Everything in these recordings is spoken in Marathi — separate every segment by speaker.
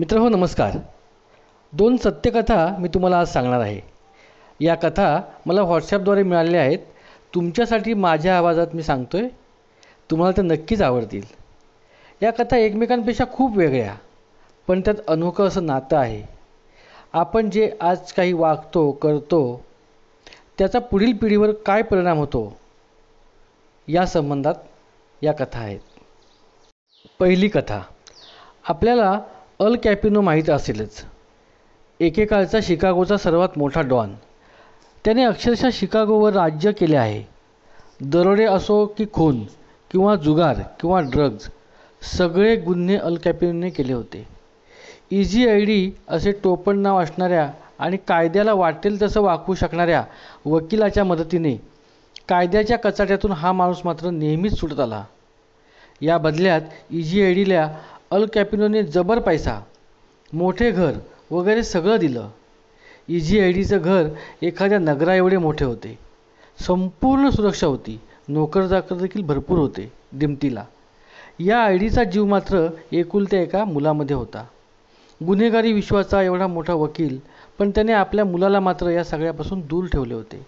Speaker 1: मित्र हो नमस्कार. दोन सत्यकथा मी तुम्हाला आज सांगणार आहे. या कथा मला व्हॉट्सॲपद्वारे मिळालेल्या आहेत. तुमच्यासाठी माझ्या आवाजात मी सांगतो आहे तुम्हाला त्या नक्कीच आवडतील. या कथा एकमेकांपेक्षा खूप वेगळ्या पण त्यात अनोखं असं नातं आहे. आपण जे आज काही वागतो करतो त्याचा पुढील पिढीवर काय परिणाम होतो या संबंधात या कथा आहेत. पहिली कथा. आपल्याला अल कॅपिनो माहीत असेलच. एकेकाळचा शिकागोचा सर्वात मोठा डॉन. त्याने अक्षरशः शिकागोवर राज्य केले आहे. दरोडे असो की खून किंवा जुगार किंवा ड्रग्ज सगळे गुन्हे अल कॅपिनोने केले होते. इझी आय डी असे टोपण नाव असणाऱ्या आणि कायद्याला वाटेल तसं वाकवू शकणाऱ्या वकिलाच्या मदतीने कायद्याच्या कचाट्यातून हा माणूस मात्र नेहमीच सुटत आला. या बदल्यात इजी आय डीला अल कॅपिनोने जबर पैसा मोठे घर वगैरे सगळं दिलं. इझी आय डीचं घर एखाद्या नगराएवढे मोठे होते. संपूर्ण सुरक्षा होती. नोकरदाकर देखील भरपूर होते दिमतीला या आय डीचा जीव मात्र एकुलत्या एका मुलामध्ये होता. गुन्हेगारी विश्वाचा एवढा मोठा वकील पण त्याने आपल्या मुलाला मात्र या सगळ्यापासून दूर ठेवले होते.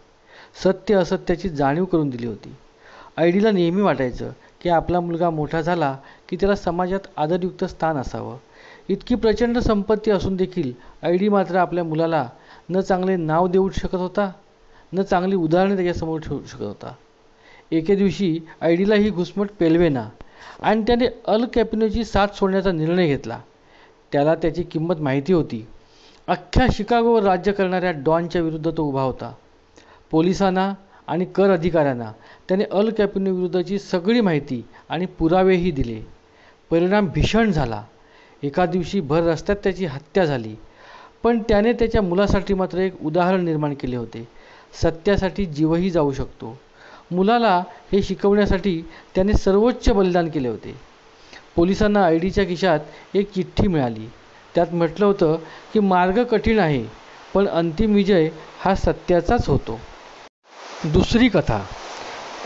Speaker 1: सत्य असत्याची जाणीव करून दिली होती. आय डीला नेहमी वाटायचं की आपला मुलगा मोठा झाला की त्याला समाजात आदरयुक्त स्थान असावं. इतकी प्रचंड संपत्ती असून देखील आय डी मात्र आपल्या मुलाला न चांगले नाव देऊ शकत होता न चांगली उदाहरणे त्याच्यासमोर ठेवू शकत होता. एके दिवशी आय डीला ही घुसमट पेलवेना आणि त्याने अल कॅपिनोची साथ सोडण्याचा निर्णय घेतला. त्याला त्याची किंमत माहिती होती. अख्ख्या शिकागोवर राज्य करणाऱ्या डॉनच्या विरुद्ध तो उभा होता. पोलिसांना आणि कर अधिकाऱ्यांना. त्याने अल कॅपिनोविरुद्धची सगळी माहिती आणि पुरावेही दिले. परिणाम भीषण झाला. एका दिवशी भर रस्त्यात त्याची हत्या झाली. पण त्याने त्याच्या मुलासाठी मात्र एक उदाहरण निर्माण केले होते. सत्यासाठी जीवही जाऊ शकतो. मुलाला हे शिकवण्यासाठी त्याने सर्वोच्च बलिदान केले होते. पोलिसांना आय डीच्या खिशात एक चिठ्ठी मिळाली. त्यात म्हटलं होतं की मार्ग कठीण आहे पण अंतिम विजय हा सत्याचाच होतो. दुसरी कथा.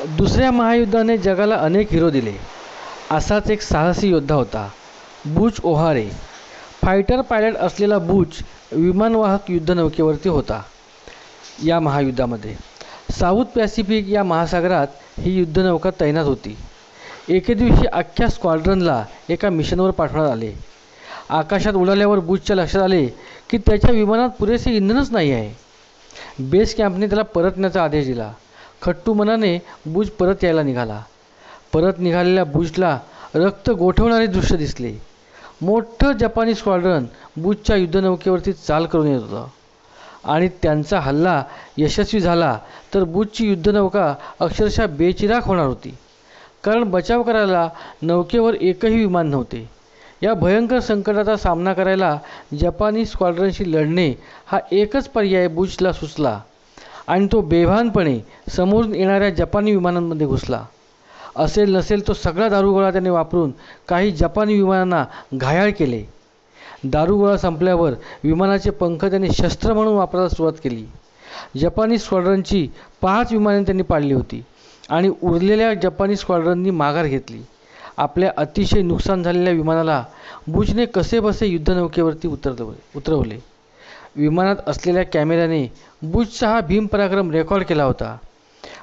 Speaker 1: दुसऱ्या महायुद्धाने जगाला अनेक हिरो दिले. असाच एक साहसी योद्धा होता. बुच ओहारे. फायटर पायलट असलेला बुच विमानवाहक युद्धनौकेवरती होता. या महायुद्धामध्ये. साऊथ पॅसिफिक या महासागरात ही युद्धनौका तैनात होती. एके दिवशी अख्ख्या स्क्वाड्रनला एका मिशनवर पाठवण्यात आले. आकाशात उडाल्यावर बुचच्या लक्षात आले की त्याच्या विमानात पुरेसे इंधनच नाही आहे. बेस कॅम्पने त्याला परतण्याचा आदेश दिला. खट्टू मनाने बुज परत यायला निघाला. परत निघालेल्या बुजला रक्त गोठवणारे दृश्य दिसले. मोठं जपानी स्क्वाड्रन बुजच्या युद्धनौकेवरती चाल करून येत होतं. आणि त्यांचा हल्ला यशस्वी झाला तर बुजची युद्धनौका अक्षरशः बेचिराख होणार होती. कारण बचाव करायला नौकेवर एकही विमान नव्हते. या भयंकर संकटाचा सामना करायला जपानी स्क्वाड्रनशी लढणे हा एकच पर्याय बुशला सुचला. आणि तो बेभानपणे समोरून येणाऱ्या जपानी विमानांमध्ये घुसला. असेल नसेल तो सगळा दारुगोळा त्याने वापरून काही जपानी विमानांना घायाळ केले. दारुगोळा संपल्यावर विमानाचे पंख त्याने शस्त्र म्हणून वापरायला सुरुवात केली. जपानी स्क्वाड्रनची पाच विमाने त्यांनी पाडली होती आणि उरलेल्या जपानी स्क्वाड्रननी माघार घेतली. आपल्या अतिशय नुकसान झालेल्या विमानाला बुशने कसेबसे युद्धनौकेवरती उतरवले उतरवले? विमानात असलेल्या कॅमेऱ्याने बुशचा हा भीम पराक्रम रेकॉर्ड केला होता.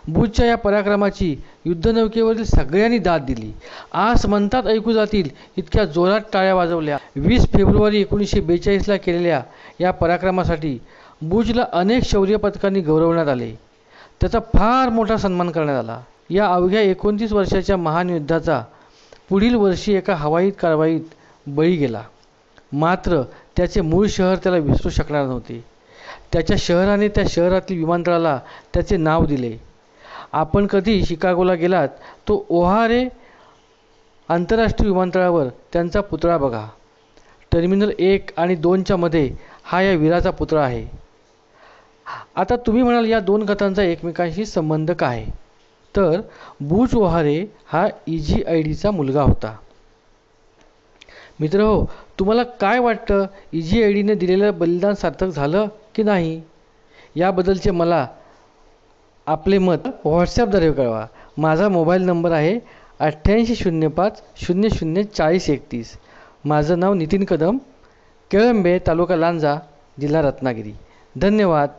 Speaker 1: बुशच्या या पराक्रमाची युद्धनौकेवरील सगळ्यांनी दाद दिली. आज म्हणतात ऐकू जातील इतक्या जोरात टाळ्या वाजवल्या. वीस फेब्रुवारी एकोणीसशे बेचाळीसला केलेल्या या पराक्रमासाठी बुजला अनेक शौर्य पदकांनी गौरवण्यात आले. त्याचा फार मोठा सन्मान करण्यात आला. या अवघ्या एकोणतीस वर्षाच्या महान युद्धाचा पुढील वर्षी एका हवाईत कारवाईत बळी गेला. मात्र त्याचे मूळ शहर त्याला विसरू शकणार नव्हते. त्याच्या शहराने त्या शहरातील विमानतळाला त्याचे नाव दिले. आपण कधी शिकागोला गेलात तो ओहारे आंतरराष्ट्रीय विमानतळावर त्यांचा पुतळा बघा. टर्मिनल एक आणि दोनच्या मध्ये हा या वीराचा पुतळा आहे. आता तुम्ही म्हणाल या दोन कथांचा एकमेकांशी संबंध काय? तर बुच ओहारे हा इजी आय डीचा मुलगा होता. मित्र हो तुम्हाला काय वाटतं? इजी आय डीने दिलेलं बलिदान सार्थक झालं की नाही? याबद्दलचे मला आपले मत व्हॉट्सॲपद्वारे कळवा. माझा मोबाईल नंबर आहे अठ्ठ्याऐंशी शून्य पाच शून्य शून्य चाळीस एकतीस. माझं नाव नितीन कदम केळंबे तालुका लांजा जिल्हा रत्नागिरी. धन्यवाद.